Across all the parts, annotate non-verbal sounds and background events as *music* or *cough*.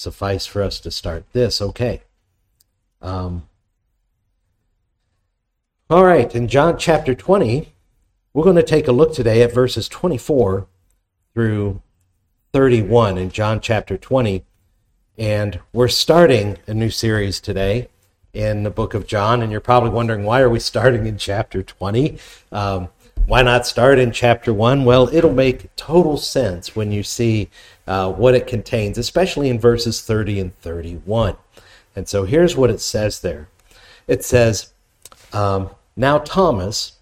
suffice for us to start this. Okay. Um, all right, in John chapter 20, we're going to take a look today at verses 24 through 31 in John chapter 20. And we're starting a new series today in the book of John. And you're probably wondering, why are we starting in chapter 20? Um, why not start in chapter 1? Well, it'll make total sense when you see uh, what it contains, especially in verses 30 and 31. And so here's what it says there it says, um, Now Thomas,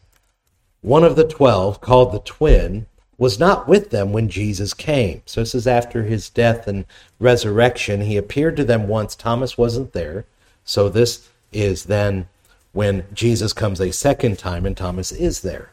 one of the twelve, called the twin, was not with them when Jesus came. So this is after his death and resurrection. He appeared to them once. Thomas wasn't there. So this is then when Jesus comes a second time and Thomas is there.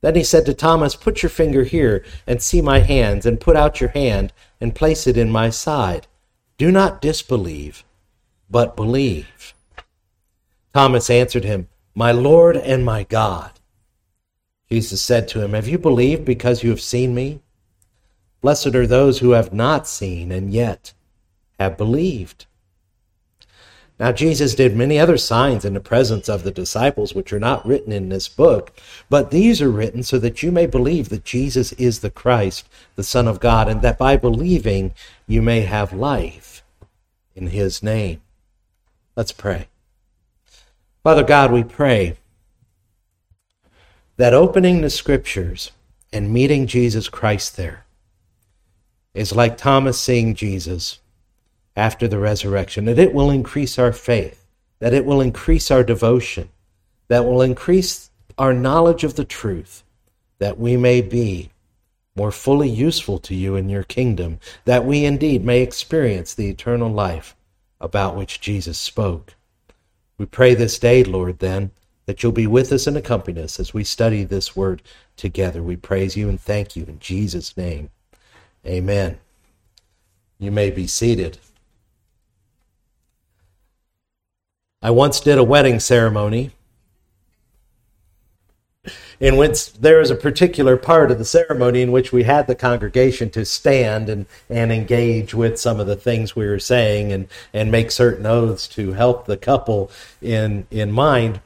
Then he said to Thomas, Put your finger here and see my hands, and put out your hand and place it in my side. Do not disbelieve, but believe. Thomas answered him, My Lord and my God. Jesus said to him, Have you believed because you have seen me? Blessed are those who have not seen and yet have believed. Now, Jesus did many other signs in the presence of the disciples, which are not written in this book, but these are written so that you may believe that Jesus is the Christ, the Son of God, and that by believing you may have life in his name. Let's pray. Father God, we pray that opening the scriptures and meeting Jesus Christ there is like Thomas seeing Jesus after the resurrection, that it will increase our faith, that it will increase our devotion, that will increase our knowledge of the truth, that we may be more fully useful to you in your kingdom, that we indeed may experience the eternal life about which Jesus spoke. We pray this day, Lord, then, that you'll be with us and accompany us as we study this word together. We praise you and thank you in Jesus' name. Amen. You may be seated. I once did a wedding ceremony in which there was a particular part of the ceremony in which we had the congregation to stand and, and engage with some of the things we were saying and, and make certain oaths to help the couple in, in mind.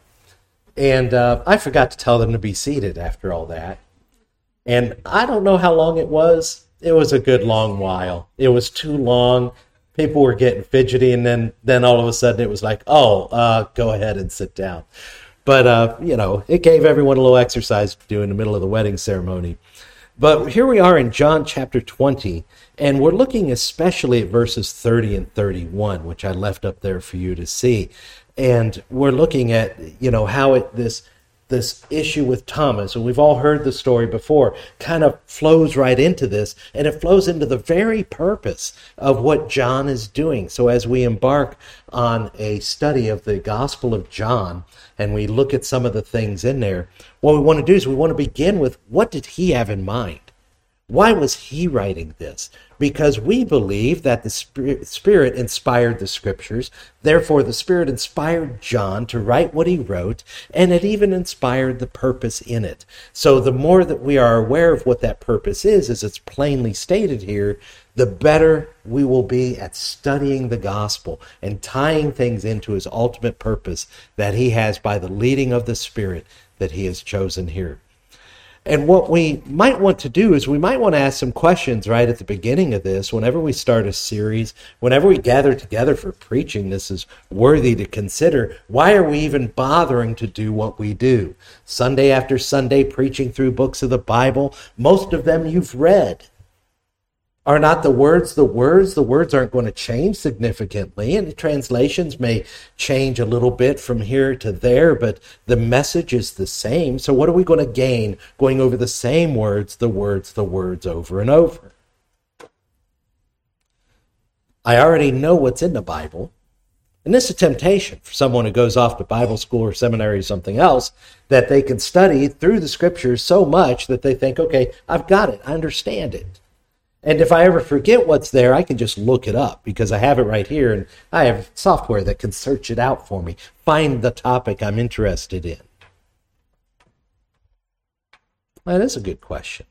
And uh, I forgot to tell them to be seated after all that. And I don't know how long it was it was a good long while. It was too long. People were getting fidgety, and then then all of a sudden it was like, oh, uh, go ahead and sit down. But uh, you know, it gave everyone a little exercise to do in the middle of the wedding ceremony. But here we are in John chapter 20, and we're looking especially at verses 30 and 31, which I left up there for you to see. And we're looking at, you know, how it this this issue with Thomas, and we've all heard the story before, kind of flows right into this, and it flows into the very purpose of what John is doing. So, as we embark on a study of the Gospel of John, and we look at some of the things in there, what we want to do is we want to begin with what did he have in mind? Why was he writing this? Because we believe that the Spirit inspired the scriptures. Therefore, the Spirit inspired John to write what he wrote, and it even inspired the purpose in it. So, the more that we are aware of what that purpose is, as it's plainly stated here, the better we will be at studying the gospel and tying things into his ultimate purpose that he has by the leading of the Spirit that he has chosen here. And what we might want to do is we might want to ask some questions right at the beginning of this. Whenever we start a series, whenever we gather together for preaching, this is worthy to consider. Why are we even bothering to do what we do? Sunday after Sunday, preaching through books of the Bible, most of them you've read. Are not the words the words? The words aren't going to change significantly, and the translations may change a little bit from here to there, but the message is the same. So, what are we going to gain going over the same words, the words, the words over and over? I already know what's in the Bible. And this is a temptation for someone who goes off to Bible school or seminary or something else that they can study through the scriptures so much that they think, okay, I've got it, I understand it. And if I ever forget what's there, I can just look it up because I have it right here and I have software that can search it out for me, find the topic I'm interested in. That is a good question.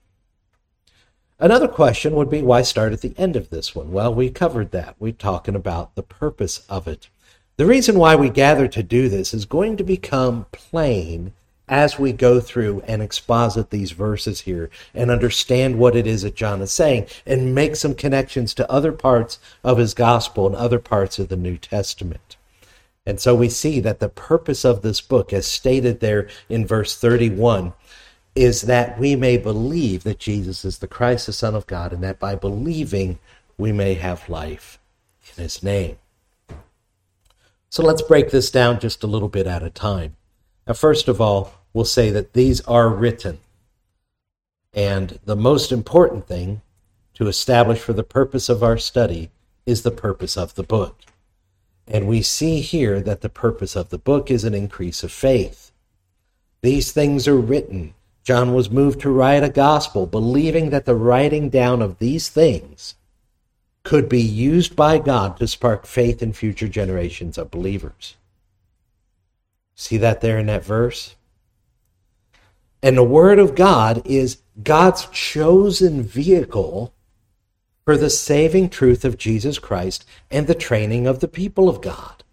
Another question would be why start at the end of this one? Well, we covered that. We're talking about the purpose of it. The reason why we gather to do this is going to become plain as we go through and exposit these verses here and understand what it is that John is saying and make some connections to other parts of his gospel and other parts of the New Testament. And so we see that the purpose of this book, as stated there in verse 31, is that we may believe that Jesus is the Christ, the Son of God, and that by believing we may have life in his name. So let's break this down just a little bit at a time. Now, first of all, we'll say that these are written. And the most important thing to establish for the purpose of our study is the purpose of the book. And we see here that the purpose of the book is an increase of faith. These things are written. John was moved to write a gospel, believing that the writing down of these things could be used by God to spark faith in future generations of believers. See that there in that verse? And the Word of God is God's chosen vehicle for the saving truth of Jesus Christ and the training of the people of God.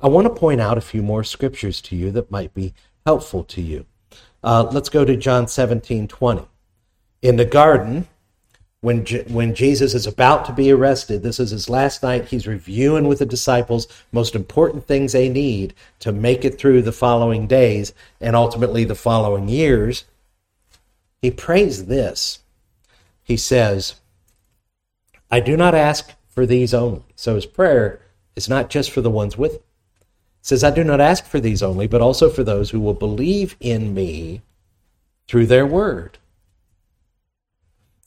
I want to point out a few more scriptures to you that might be helpful to you. Uh, let's go to John 17 20. In the garden, when, when Jesus is about to be arrested, this is his last night, he's reviewing with the disciples most important things they need to make it through the following days and ultimately the following years. He prays this. He says, I do not ask for these only. So his prayer is not just for the ones with him. Says, I do not ask for these only, but also for those who will believe in me through their word.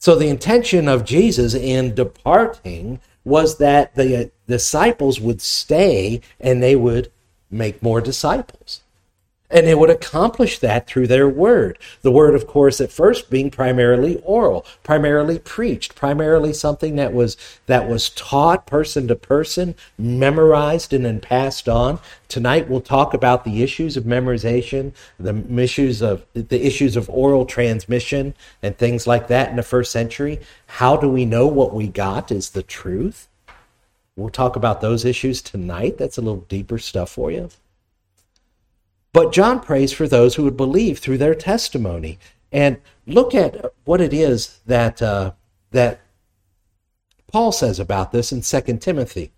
So the intention of Jesus in departing was that the uh, disciples would stay and they would make more disciples. And they would accomplish that through their word. The word, of course, at first being primarily oral, primarily preached, primarily something that was that was taught person to person, memorized and then passed on. Tonight we'll talk about the issues of memorization, the issues of the issues of oral transmission and things like that in the first century. How do we know what we got is the truth? We'll talk about those issues tonight. That's a little deeper stuff for you. But John prays for those who would believe through their testimony. And look at what it is that uh, that Paul says about this in 2 Timothy.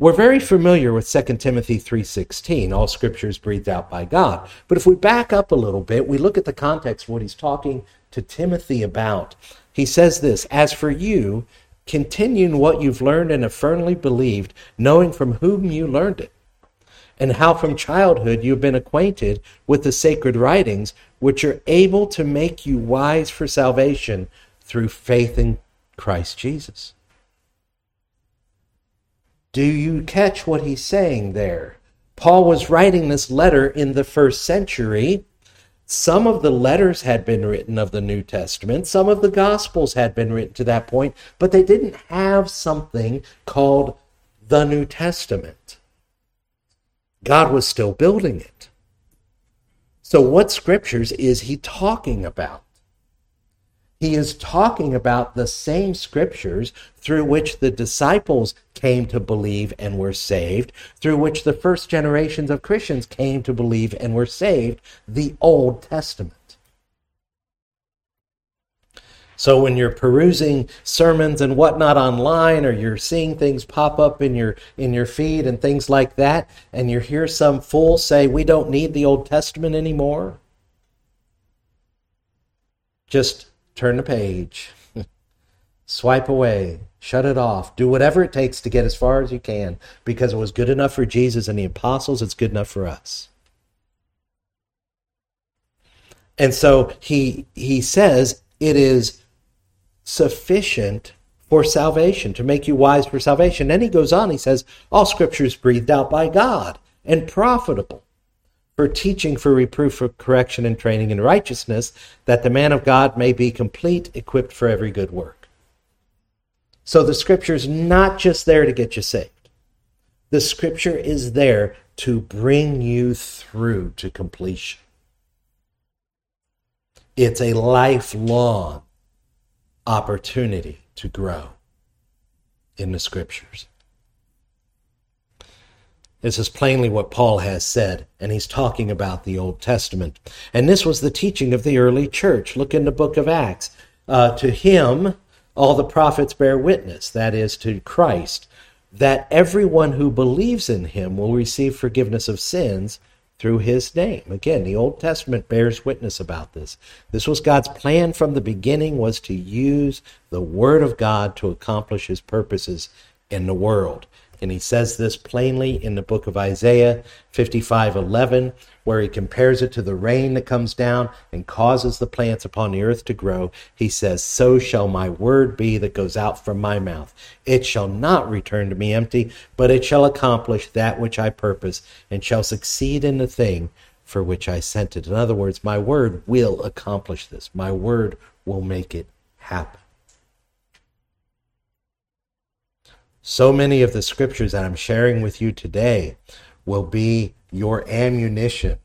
We're very familiar with 2 Timothy 3:16, all scripture is breathed out by God. But if we back up a little bit, we look at the context of what he's talking to Timothy about. He says this, "As for you, continue in what you've learned and have firmly believed, knowing from whom you learned it." And how from childhood you've been acquainted with the sacred writings, which are able to make you wise for salvation through faith in Christ Jesus. Do you catch what he's saying there? Paul was writing this letter in the first century. Some of the letters had been written of the New Testament, some of the Gospels had been written to that point, but they didn't have something called the New Testament. God was still building it. So, what scriptures is he talking about? He is talking about the same scriptures through which the disciples came to believe and were saved, through which the first generations of Christians came to believe and were saved, the Old Testament. So when you're perusing sermons and whatnot online, or you're seeing things pop up in your in your feed and things like that, and you hear some fool say, "We don't need the Old Testament anymore," just turn the page, *laughs* swipe away, shut it off, do whatever it takes to get as far as you can, because it was good enough for Jesus and the apostles. It's good enough for us. And so he he says it is sufficient for salvation, to make you wise for salvation. Then he goes on, he says, All scripture is breathed out by God and profitable for teaching, for reproof, for correction, and training in righteousness, that the man of God may be complete, equipped for every good work. So the scripture is not just there to get you saved, the scripture is there to bring you through to completion. It's a lifelong opportunity to grow in the scriptures. This is plainly what Paul has said, and he's talking about the Old Testament. And this was the teaching of the early church. Look in the book of Acts. Uh, to him, all the prophets bear witness, that is, to Christ, that everyone who believes in him will receive forgiveness of sins through his name. Again, the Old Testament bears witness about this. This was God's plan from the beginning was to use the word of God to accomplish his purposes in the world. And he says this plainly in the book of Isaiah 55 11, where he compares it to the rain that comes down and causes the plants upon the earth to grow. He says, So shall my word be that goes out from my mouth. It shall not return to me empty, but it shall accomplish that which I purpose and shall succeed in the thing for which I sent it. In other words, my word will accomplish this, my word will make it happen. So many of the scriptures that I'm sharing with you today will be your ammunition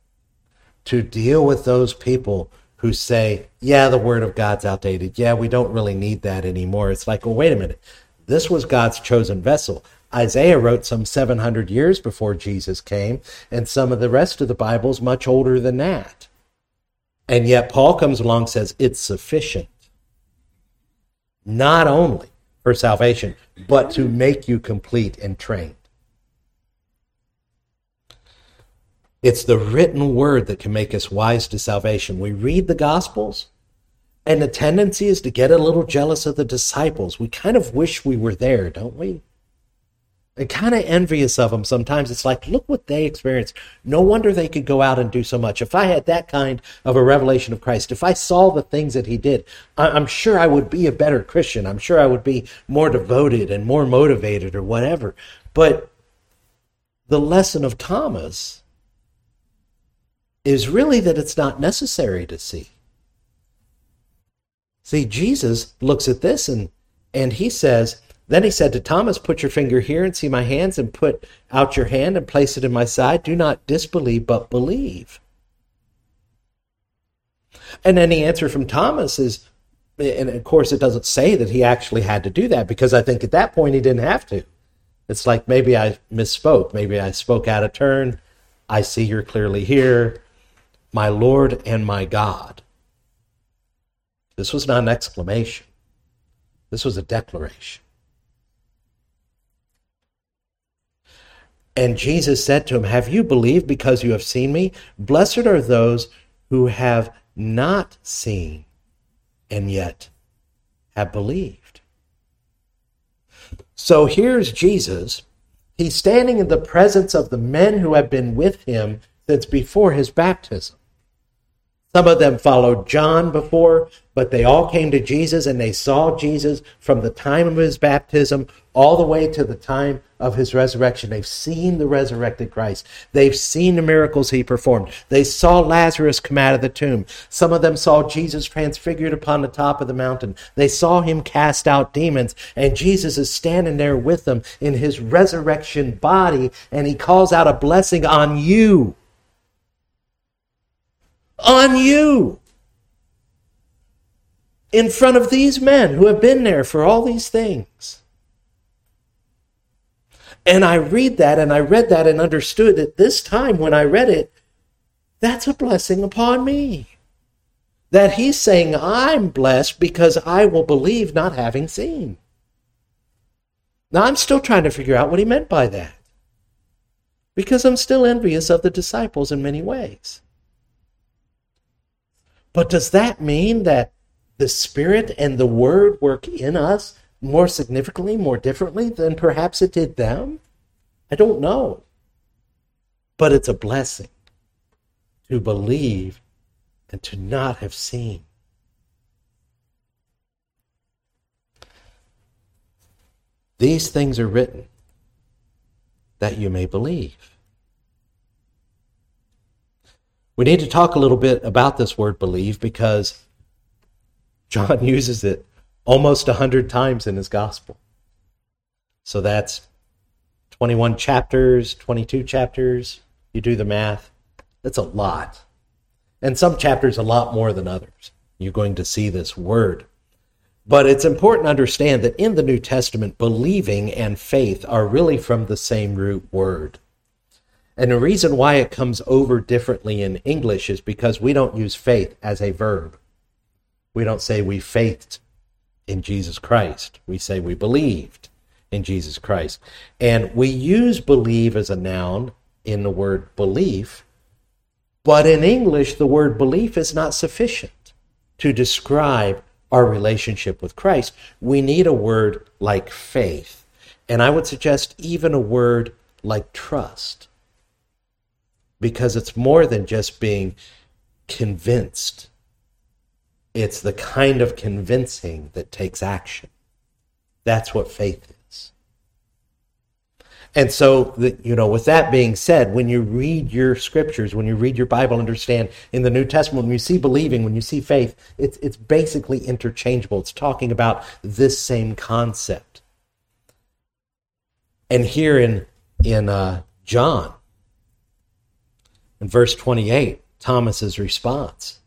to deal with those people who say, yeah, the word of God's outdated. Yeah, we don't really need that anymore. It's like, well, wait a minute. This was God's chosen vessel. Isaiah wrote some 700 years before Jesus came, and some of the rest of the Bible's much older than that. And yet Paul comes along and says it's sufficient. Not only for salvation, but to make you complete and trained. It's the written word that can make us wise to salvation. We read the Gospels, and the tendency is to get a little jealous of the disciples. We kind of wish we were there, don't we? And kind of envious of them sometimes. It's like, look what they experienced. No wonder they could go out and do so much. If I had that kind of a revelation of Christ, if I saw the things that he did, I'm sure I would be a better Christian. I'm sure I would be more devoted and more motivated or whatever. But the lesson of Thomas is really that it's not necessary to see. See, Jesus looks at this and, and he says, then he said to Thomas, Put your finger here and see my hands, and put out your hand and place it in my side. Do not disbelieve, but believe. And then the answer from Thomas is, and of course, it doesn't say that he actually had to do that because I think at that point he didn't have to. It's like maybe I misspoke. Maybe I spoke out of turn. I see you're clearly here, my Lord and my God. This was not an exclamation, this was a declaration. And Jesus said to him, Have you believed because you have seen me? Blessed are those who have not seen and yet have believed. So here's Jesus. He's standing in the presence of the men who have been with him since before his baptism. Some of them followed John before, but they all came to Jesus and they saw Jesus from the time of his baptism all the way to the time of his resurrection. They've seen the resurrected Christ. They've seen the miracles he performed. They saw Lazarus come out of the tomb. Some of them saw Jesus transfigured upon the top of the mountain. They saw him cast out demons. And Jesus is standing there with them in his resurrection body, and he calls out a blessing on you on you in front of these men who have been there for all these things. And I read that and I read that and understood that this time when I read it, that's a blessing upon me. That he's saying, I'm blessed because I will believe not having seen. Now, I'm still trying to figure out what he meant by that. Because I'm still envious of the disciples in many ways. But does that mean that the Spirit and the Word work in us more significantly, more differently than perhaps it did them? I don't know. But it's a blessing to believe and to not have seen. These things are written that you may believe. We need to talk a little bit about this word believe because John *laughs* uses it almost a hundred times in his gospel. So that's 21 chapters, 22 chapters. You do the math. That's a lot. And some chapters a lot more than others. You're going to see this word. But it's important to understand that in the New Testament, believing and faith are really from the same root word. And the reason why it comes over differently in English is because we don't use faith as a verb. We don't say we faithed in Jesus Christ. We say we believed in Jesus Christ. And we use believe as a noun in the word belief, but in English, the word belief is not sufficient to describe our relationship with Christ. We need a word like faith. And I would suggest even a word like trust because it's more than just being convinced. It's the kind of convincing that takes action. That's what faith is. And so, the, you know, with that being said, when you read your scriptures, when you read your Bible, understand in the New Testament, when you see believing, when you see faith, it's, it's basically interchangeable. It's talking about this same concept. And here in, in uh, John, in verse 28, Thomas's response.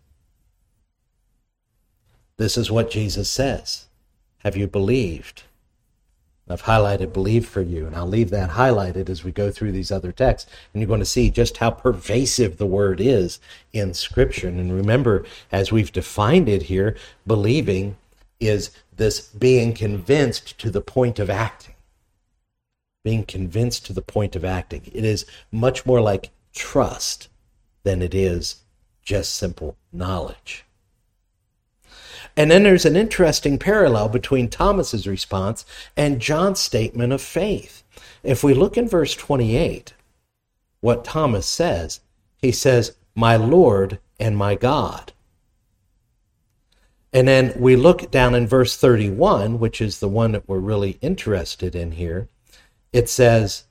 This is what Jesus says. Have you believed? I've highlighted believe for you, and I'll leave that highlighted as we go through these other texts. And you're going to see just how pervasive the word is in Scripture. And remember, as we've defined it here, believing is this being convinced to the point of acting. Being convinced to the point of acting. It is much more like trust than it is just simple knowledge. And then there's an interesting parallel between Thomas's response and John's statement of faith. If we look in verse 28, what Thomas says, he says, My Lord and my God. And then we look down in verse 31, which is the one that we're really interested in here. It says,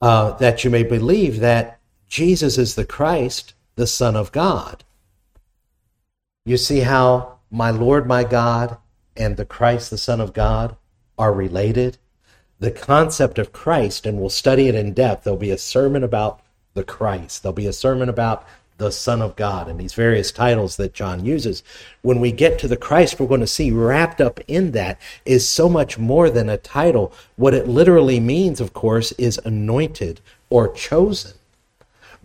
uh, That you may believe that Jesus is the Christ, the Son of God. You see how my Lord, my God, and the Christ, the Son of God, are related? The concept of Christ, and we'll study it in depth. There'll be a sermon about the Christ, there'll be a sermon about the Son of God, and these various titles that John uses. When we get to the Christ, we're going to see wrapped up in that is so much more than a title. What it literally means, of course, is anointed or chosen.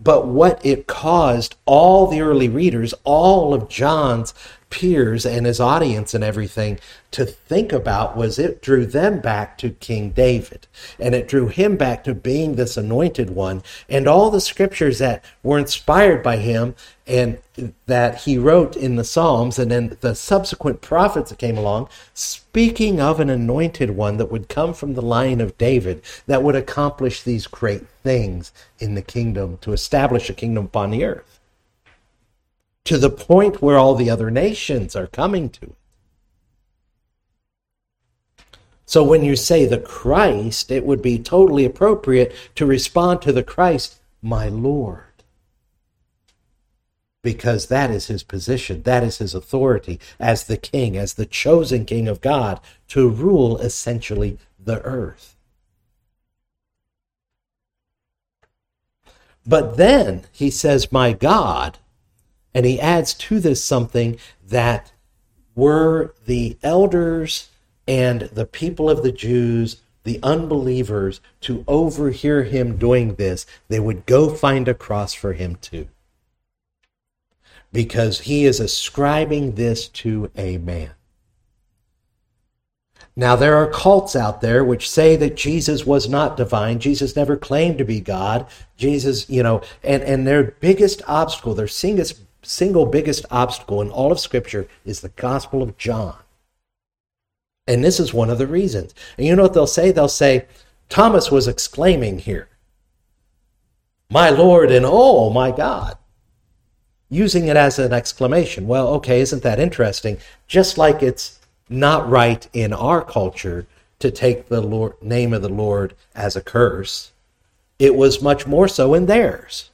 But what it caused all the early readers, all of John's peers and his audience and everything to think about was it drew them back to King David. And it drew him back to being this anointed one. And all the scriptures that were inspired by him and that he wrote in the Psalms and then the subsequent prophets that came along, speaking of an anointed one that would come from the line of David, that would accomplish these great things in the kingdom, to establish a kingdom upon the earth to the point where all the other nations are coming to it. So when you say the Christ, it would be totally appropriate to respond to the Christ, my Lord. Because that is his position, that is his authority as the king, as the chosen king of God to rule essentially the earth. But then he says, My God, and he adds to this something that were the elders and the people of the Jews, the unbelievers, to overhear him doing this, they would go find a cross for him too. Because he is ascribing this to a man. Now, there are cults out there which say that Jesus was not divine. Jesus never claimed to be God. Jesus, you know, and, and their biggest obstacle, their biggest single biggest obstacle in all of Scripture is the Gospel of John. And this is one of the reasons. And you know what they'll say? They'll say, Thomas was exclaiming here, My Lord and oh my God, using it as an exclamation. Well, okay, isn't that interesting? Just like it's not right in our culture to take the Lord, name of the Lord as a curse. It was much more so in theirs.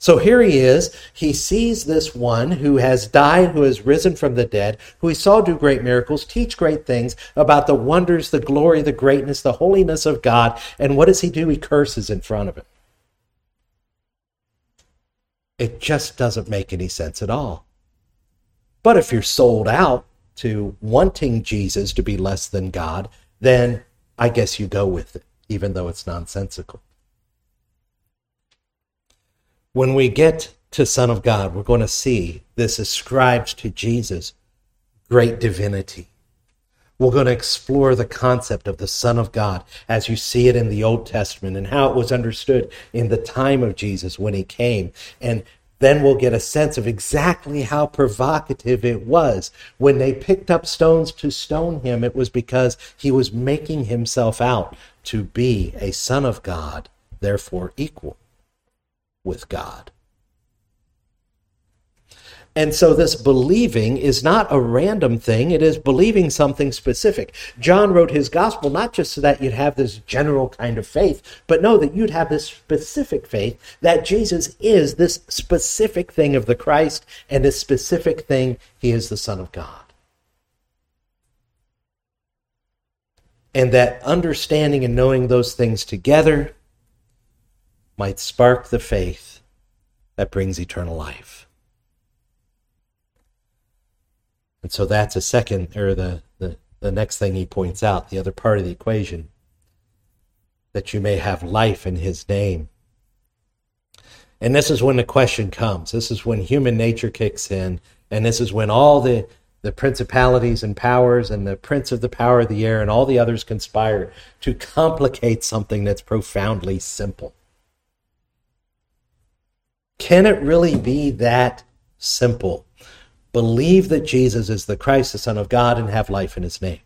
So here he is. He sees this one who has died, who has risen from the dead, who he saw do great miracles, teach great things about the wonders, the glory, the greatness, the holiness of God. And what does he do? He curses in front of him. It just doesn't make any sense at all. But if you're sold out to wanting Jesus to be less than God, then I guess you go with it, even though it's nonsensical. When we get to Son of God, we're going to see this ascribed to Jesus great divinity. We're going to explore the concept of the Son of God as you see it in the Old Testament and how it was understood in the time of Jesus when he came. And then we'll get a sense of exactly how provocative it was. When they picked up stones to stone him, it was because he was making himself out to be a Son of God, therefore equal with God. And so this believing is not a random thing, it is believing something specific. John wrote his gospel not just so that you'd have this general kind of faith, but know that you'd have this specific faith that Jesus is this specific thing of the Christ and this specific thing, he is the Son of God. And that understanding and knowing those things together might spark the faith that brings eternal life. And so that's a second, or the, the, the next thing he points out, the other part of the equation, that you may have life in his name. And this is when the question comes. This is when human nature kicks in, and this is when all the, the principalities and powers and the prince of the power of the air and all the others conspire to complicate something that's profoundly simple. Can it really be that simple? Believe that Jesus is the Christ, the Son of God, and have life in his name.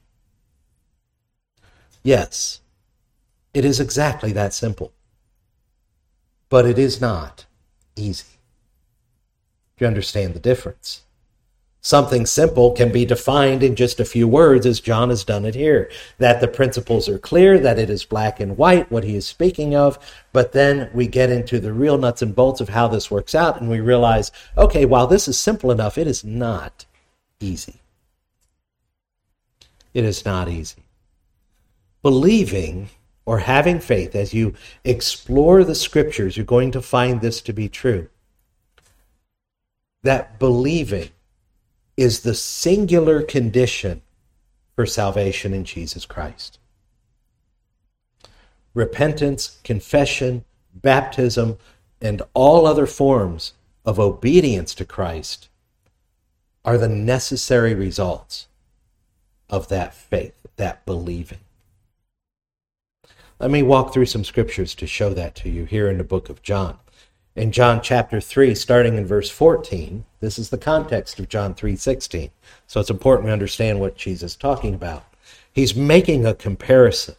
Yes, it is exactly that simple. But it is not easy. Do you understand the difference? Something simple can be defined in just a few words, as John has done it here. That the principles are clear, that it is black and white, what he is speaking of. But then we get into the real nuts and bolts of how this works out, and we realize okay, while this is simple enough, it is not easy. It is not easy. Believing or having faith, as you explore the scriptures, you're going to find this to be true. That believing is the singular condition for salvation in Jesus Christ. Repentance, confession, baptism, and all other forms of obedience to Christ are the necessary results of that faith, that believing. Let me walk through some scriptures to show that to you here in the book of John in John chapter 3 starting in verse 14 this is the context of John 3:16 so it's important to understand what Jesus is talking about. He's making a comparison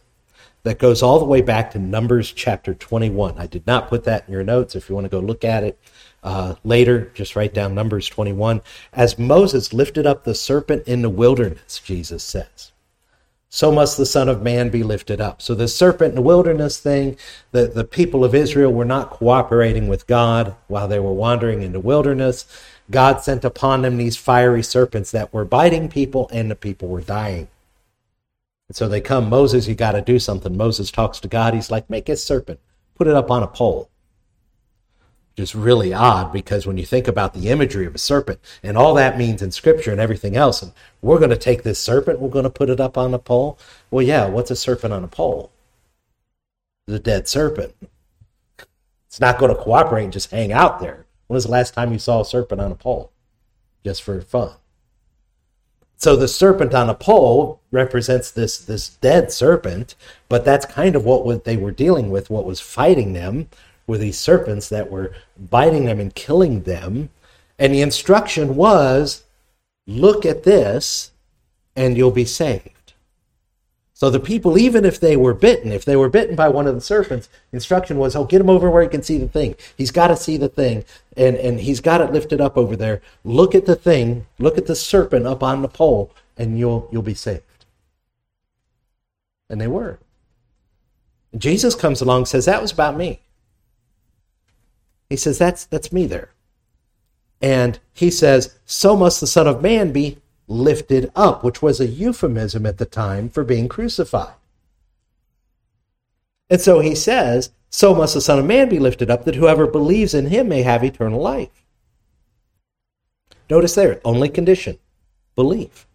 that goes all the way back to Numbers chapter 21 I did not put that in your notes. If you want to go look at it uh, later just write down Numbers 21 as Moses lifted up the serpent in the wilderness Jesus says so must the Son of Man be lifted up. So the serpent in the wilderness thing, the, the people of Israel were not cooperating with God while they were wandering in the wilderness. God sent upon them these fiery serpents that were biting people, and the people were dying. And so they come, Moses, you got to do something. Moses talks to God. He's like, make a serpent, put it up on a pole just really odd because when you think about the imagery of a serpent and all that means in scripture and everything else, and we're going to take this serpent, we're going to put it up on a pole. Well, yeah, what's a serpent on a pole? The dead serpent. It's not going to cooperate and just hang out there. When was the last time you saw a serpent on a pole? Just for fun. So the serpent on a pole represents this this dead serpent, but that's kind of what they were dealing with, what was fighting them were these serpents that were biting them and killing them. And the instruction was look at this and you'll be saved. So the people, even if they were bitten, if they were bitten by one of the serpents, instruction was, oh, get him over where he can see the thing. He's got to see the thing, and, and he's got it lifted up over there. Look at the thing, look at the serpent up on the pole, and you'll you'll be saved. And they were. Jesus comes along says, That was about me. He says, That's that's me there. And he says, So must the Son of Man be lifted up, which was a euphemism at the time for being crucified. And so he says, So must the Son of Man be lifted up, that whoever believes in him may have eternal life. Notice there, only condition belief.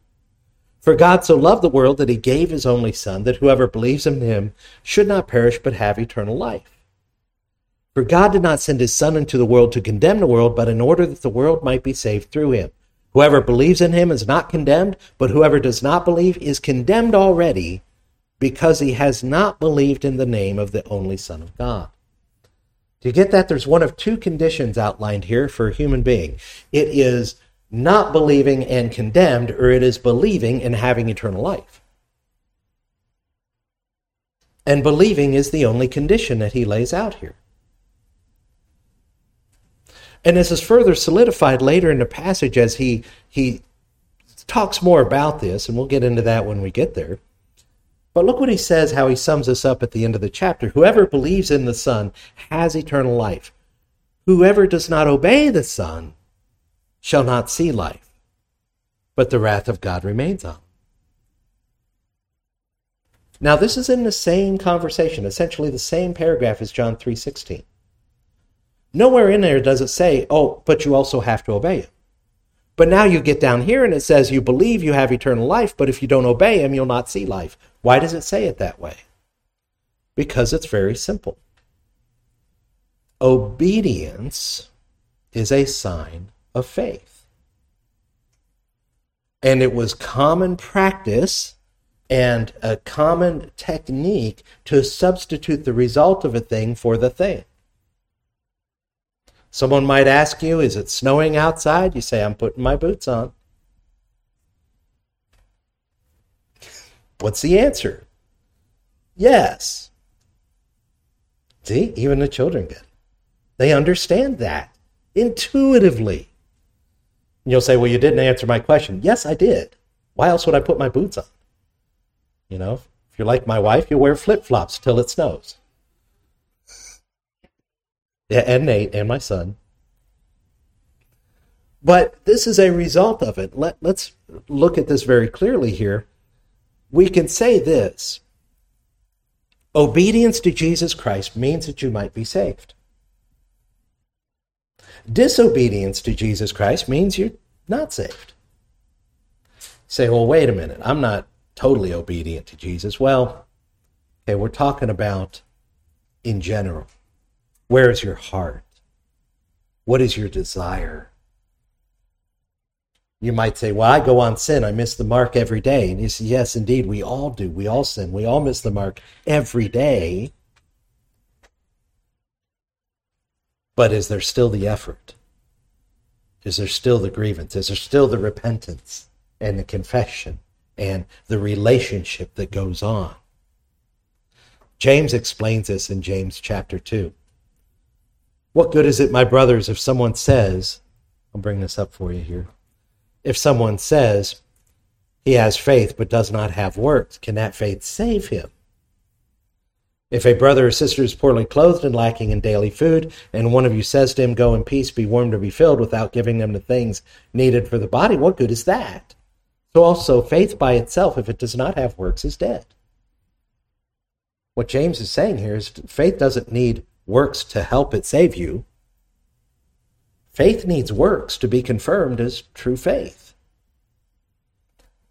For God so loved the world that he gave his only Son, that whoever believes in him should not perish but have eternal life. For God did not send his Son into the world to condemn the world, but in order that the world might be saved through him. Whoever believes in him is not condemned, but whoever does not believe is condemned already because he has not believed in the name of the only Son of God. To get that? There's one of two conditions outlined here for a human being. It is not believing and condemned, or it is believing and having eternal life. And believing is the only condition that he lays out here. And this is further solidified later in the passage as he, he talks more about this, and we'll get into that when we get there. But look what he says, how he sums this up at the end of the chapter. Whoever believes in the Son has eternal life. Whoever does not obey the Son shall not see life, but the wrath of God remains on. Now this is in the same conversation, essentially the same paragraph as John 3:16. Nowhere in there does it say, "Oh, but you also have to obey him." But now you get down here and it says you believe you have eternal life, but if you don't obey him, you'll not see life. Why does it say it that way? Because it's very simple. Obedience is a sign of faith. And it was common practice and a common technique to substitute the result of a thing for the thing. Someone might ask you, Is it snowing outside? You say, I'm putting my boots on. What's the answer? Yes. See, even the children get it. They understand that intuitively. And you'll say, Well, you didn't answer my question. Yes, I did. Why else would I put my boots on? You know, if you're like my wife, you wear flip flops till it snows. And Nate and my son. But this is a result of it. Let, let's look at this very clearly here. We can say this obedience to Jesus Christ means that you might be saved. Disobedience to Jesus Christ means you're not saved. say, well, wait a minute. I'm not totally obedient to Jesus. Well, okay, we're talking about in general. Where is your heart? What is your desire? You might say, Well, I go on sin. I miss the mark every day. And you say, Yes, indeed, we all do. We all sin. We all miss the mark every day. But is there still the effort? Is there still the grievance? Is there still the repentance and the confession and the relationship that goes on? James explains this in James chapter 2. What good is it, my brothers, if someone says, I'll bring this up for you here. If someone says he has faith but does not have works, can that faith save him? If a brother or sister is poorly clothed and lacking in daily food, and one of you says to him, Go in peace, be warmed or be filled, without giving them the things needed for the body, what good is that? So also, faith by itself, if it does not have works, is dead. What James is saying here is faith doesn't need works to help it save you. Faith needs works to be confirmed as true faith.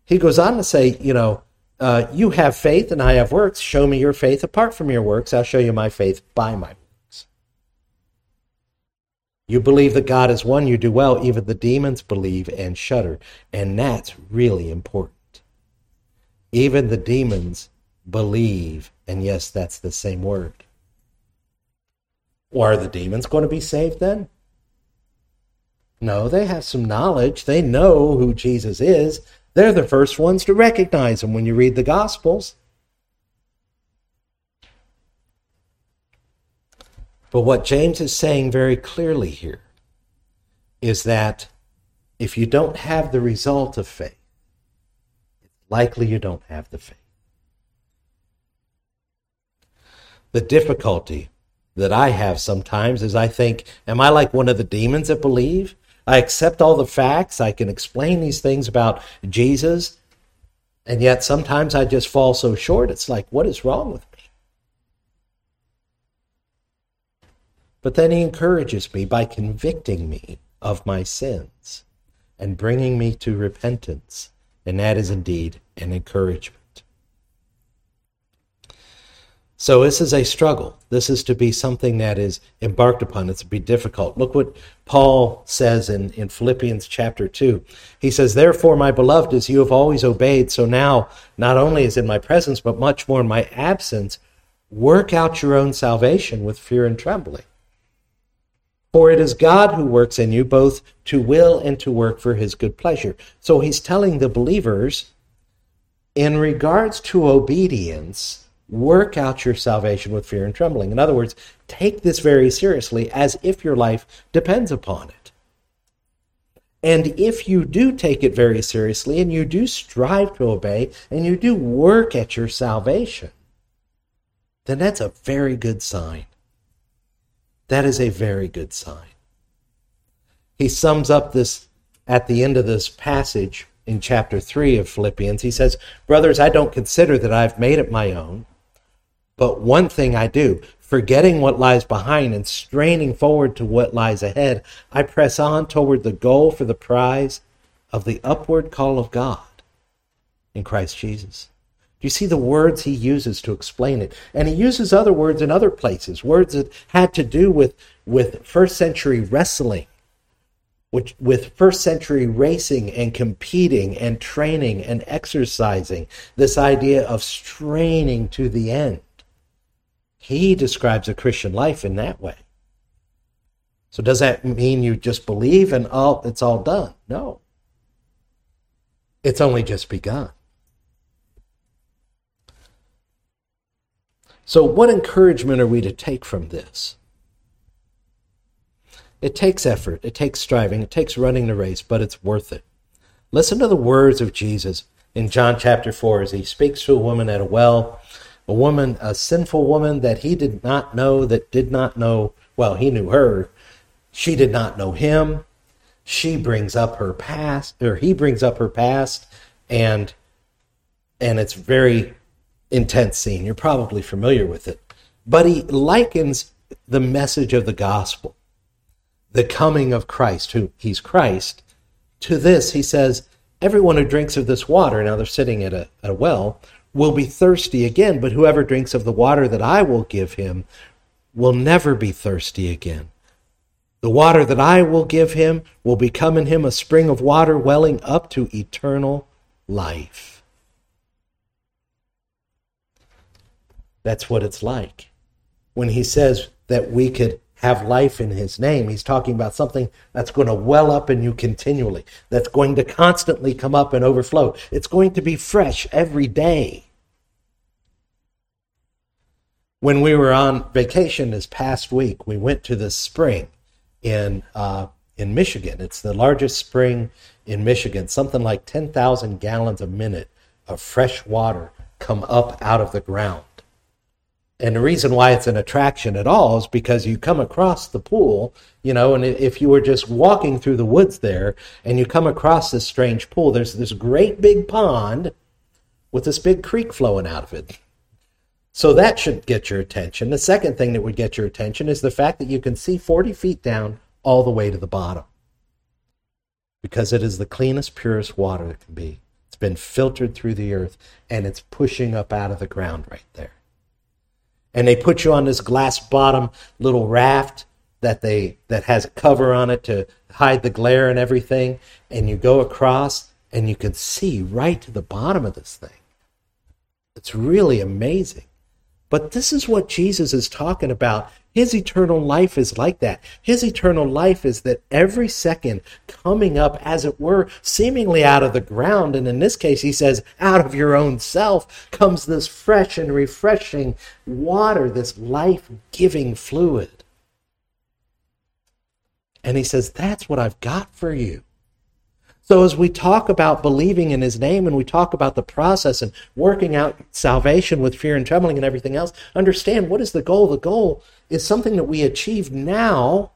He goes on to say, you know, uh, you have faith and I have works. Show me your faith apart from your works. I'll show you my faith by my works. You believe that God is one, you do well. Even the demons believe and shudder. And that's really important. Even the demons believe. And yes, that's the same word. Or are the demons going to be saved then? No, they have some knowledge. They know who Jesus is. They're the first ones to recognize him when you read the Gospels. But what James is saying very clearly here is that if you don't have the result of faith, it's likely you don't have the faith. The difficulty that I have sometimes is I think, am I like one of the demons that believe? I accept all the facts. I can explain these things about Jesus. And yet sometimes I just fall so short. It's like, what is wrong with me? But then he encourages me by convicting me of my sins and bringing me to repentance. And that is indeed an encouragement. So this is a struggle. This is to be something that is embarked upon. It's to be difficult. Look what Paul says in, in Philippians chapter 2. He says, Therefore, my beloved, as you have always obeyed, so now, not only is in my presence, but much more in my absence, work out your own salvation with fear and trembling. For it is God who works in you both to will and to work for his good pleasure. So he's telling the believers, in regards to obedience, work out your salvation with fear and trembling. In other words, take this very seriously as if your life depends upon it. And if you do take it very seriously and you do strive to obey and you do work at your salvation, then that's a very good sign. That is a very good sign. He sums up this at the end of this passage in chapter 3 of Philippians. He says, Brothers, I don't consider that I've made it my own but one thing I do, forgetting what lies behind and straining forward to what lies ahead, I press on toward the goal for the prize of the upward call of God in Christ Jesus. Do you see the words he uses to explain it? And he uses other words in other places, words that had to do with, with first century wrestling, which, with first century racing and competing and training and exercising, this idea of straining to the end. He describes a Christian life in that way. So does that mean you just believe and all it's all done? No. It's only just begun. So what encouragement are we to take from this? It takes effort, it takes striving, it takes running the race, but it's worth it. Listen to the words of Jesus in John chapter 4 as he speaks to a woman at a well a woman, a sinful woman that he did not know, that did not know, well, he knew her. She did not know him. She brings up her past, or he brings up her past, and and it's very intense scene. You're probably familiar with it. But he likens the message of the gospel, the coming of Christ, who he's Christ, to this. He says, Everyone who drinks of this water, now they're sitting at a, a well, will be thirsty again, but whoever drinks of the water that I will give him will never be thirsty again. The water that I will give him will become in him a spring of water welling up to eternal life. That's what it's like. When he says that we could have life in his name, he's talking about something that's going to well up in you continually, that's going to constantly come up and overflow. It's going to be fresh every day. When we were on vacation this past week, we went to the spring in uh, in Michigan. It's the largest spring in Michigan. Something like ten thousand gallons a minute of fresh water come up out of the ground. And the reason why it's an attraction at all is because you come across the pool, you know, and if you were just walking through the woods there and you come across this strange pool, there's this great big pond with this big creek flowing out of it. So that should get your attention. The second thing that would get your attention is the fact that you can see 40 feet down all the way to the bottom because it is the cleanest, purest water that can be. It's been filtered through the earth and it's pushing up out of the ground right there. And they put you on this glass bottom little raft that they that has a cover on it to hide the glare and everything and you go across and you can see right to the bottom of this thing. It's really amazing. But this is what Jesus is talking about. His eternal life is like that. His eternal life is that every second coming up, as it were, seemingly out of the ground, and in this case, he says, out of your own self, comes this fresh and refreshing water, this life giving fluid. And he says, That's what I've got for you. So, as we talk about believing in his name and we talk about the process and working out salvation with fear and trembling and everything else, understand what is the goal? The goal is something that we achieve now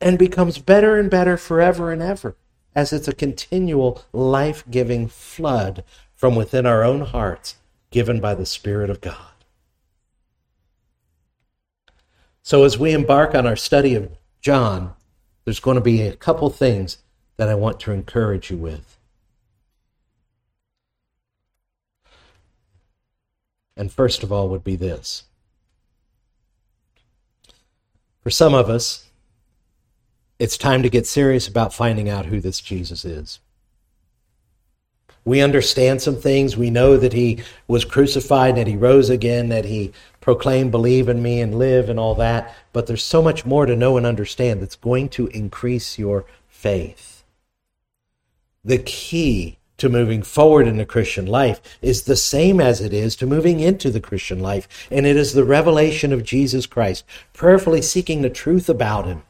and becomes better and better forever and ever as it's a continual life giving flood from within our own hearts given by the Spirit of God. So, as we embark on our study of John, there's going to be a couple things that I want to encourage you with. And first of all, would be this. For some of us, it's time to get serious about finding out who this Jesus is. We understand some things. We know that he was crucified, that he rose again, that he proclaimed, believe in me and live and all that. But there's so much more to know and understand that's going to increase your faith. The key to moving forward in the Christian life is the same as it is to moving into the Christian life, and it is the revelation of Jesus Christ, prayerfully seeking the truth about him.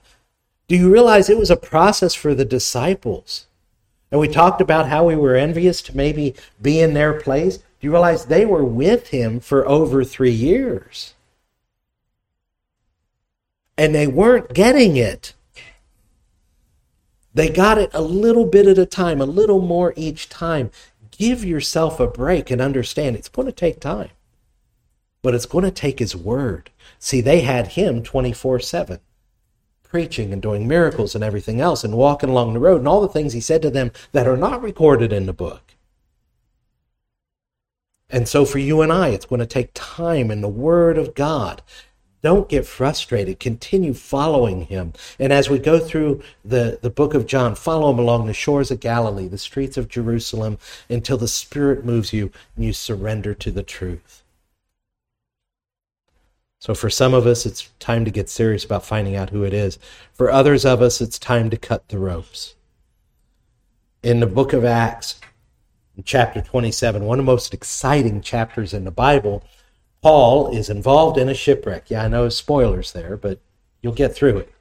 Do you realize it was a process for the disciples? And we talked about how we were envious to maybe be in their place. Do you realize they were with him for over three years? And they weren't getting it. They got it a little bit at a time, a little more each time. Give yourself a break and understand it's going to take time, but it's going to take His Word. See, they had Him 24 7 preaching and doing miracles and everything else and walking along the road and all the things he said to them that are not recorded in the book. And so for you and I, it's going to take time in the Word of God. Don't get frustrated. Continue following him. And as we go through the, the book of John, follow him along the shores of Galilee, the streets of Jerusalem, until the Spirit moves you and you surrender to the truth. So for some of us, it's time to get serious about finding out who it is. For others of us, it's time to cut the ropes. In the book of Acts, chapter 27, one of the most exciting chapters in the Bible, Paul is involved in a shipwreck. Yeah, I know spoilers there, but you'll get through it.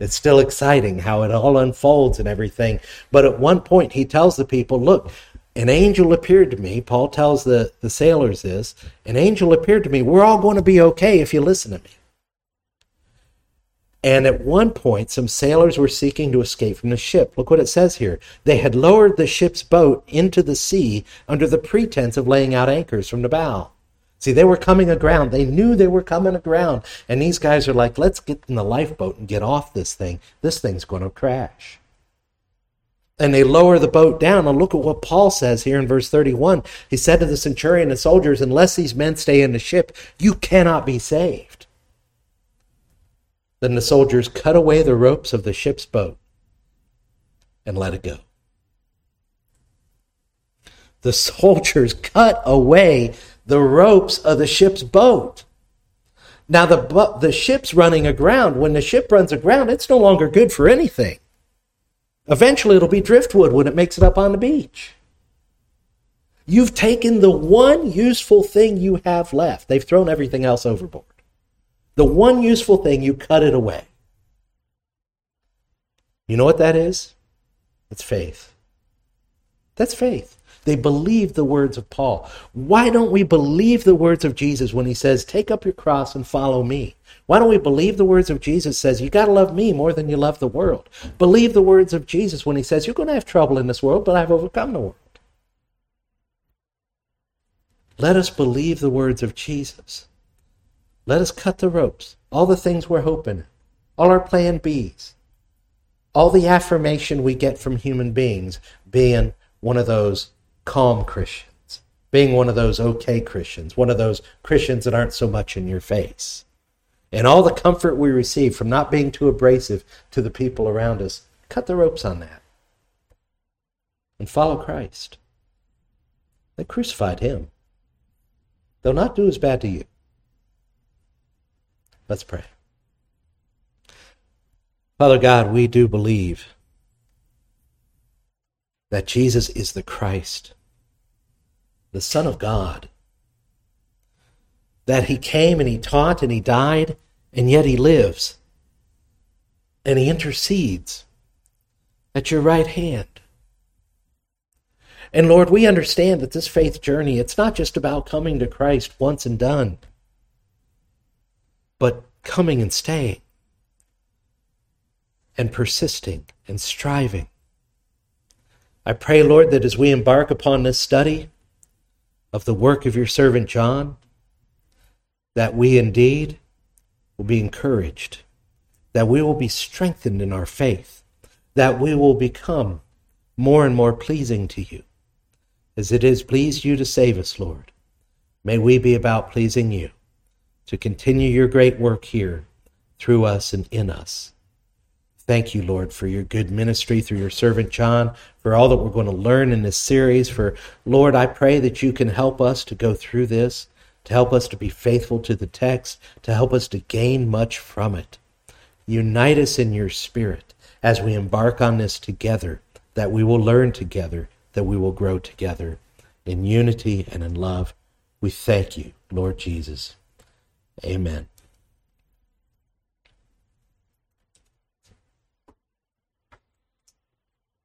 It's still exciting how it all unfolds and everything. But at one point, he tells the people, Look, an angel appeared to me. Paul tells the, the sailors this. An angel appeared to me. We're all going to be okay if you listen to me. And at one point, some sailors were seeking to escape from the ship. Look what it says here. They had lowered the ship's boat into the sea under the pretense of laying out anchors from the bow. See, they were coming aground. They knew they were coming aground. And these guys are like, let's get in the lifeboat and get off this thing. This thing's going to crash and they lower the boat down. And look at what Paul says here in verse 31. He said to the centurion and soldiers, Unless these men stay in the ship, you cannot be saved. Then the soldiers cut away the ropes of the ship's boat and let it go. The *laughs* soldiers cut away the ropes of the ship's boat. Now, the, the ship's running aground. When the ship runs aground, it's no longer good for anything. Eventually, it'll be driftwood when it makes it up on the beach. You've taken the one useful thing you have left. They've thrown everything else overboard. The one useful thing, you cut it away. You know what that is? It's faith. That's faith. They believe the words of Paul. Why don't we believe the words of Jesus when he says, Take up your cross and follow me? Why don't we believe the words of Jesus says, You got to love me more than you love the world? Believe the words of Jesus when he says, You're going to have trouble in this world, but I've overcome the world. Let us believe the words of Jesus. Let us cut the ropes. All the things we're hoping, all our plan Bs, all the affirmation we get from human beings being one of those calm Christians, being one of those okay Christians, one of those Christians that aren't so much in your face. And all the comfort we receive from not being too abrasive to the people around us, cut the ropes on that and follow Christ. They crucified him. They'll not do as bad to you. Let's pray. Father God, we do believe that Jesus is the Christ, the Son of God. That he came and he taught and he died, and yet he lives. And he intercedes at your right hand. And Lord, we understand that this faith journey, it's not just about coming to Christ once and done, but coming and staying and persisting and striving. I pray, Lord, that as we embark upon this study of the work of your servant John, that we indeed will be encouraged, that we will be strengthened in our faith, that we will become more and more pleasing to you, as it has pleased you to save us, Lord. May we be about pleasing you, to continue your great work here through us and in us. Thank you, Lord, for your good ministry through your servant John, for all that we're going to learn in this series. For, Lord, I pray that you can help us to go through this, to help us to be faithful to the text, to help us to gain much from it. Unite us in your spirit as we embark on this together that we will learn together, that we will grow together in unity and in love. We thank you, Lord Jesus. Amen.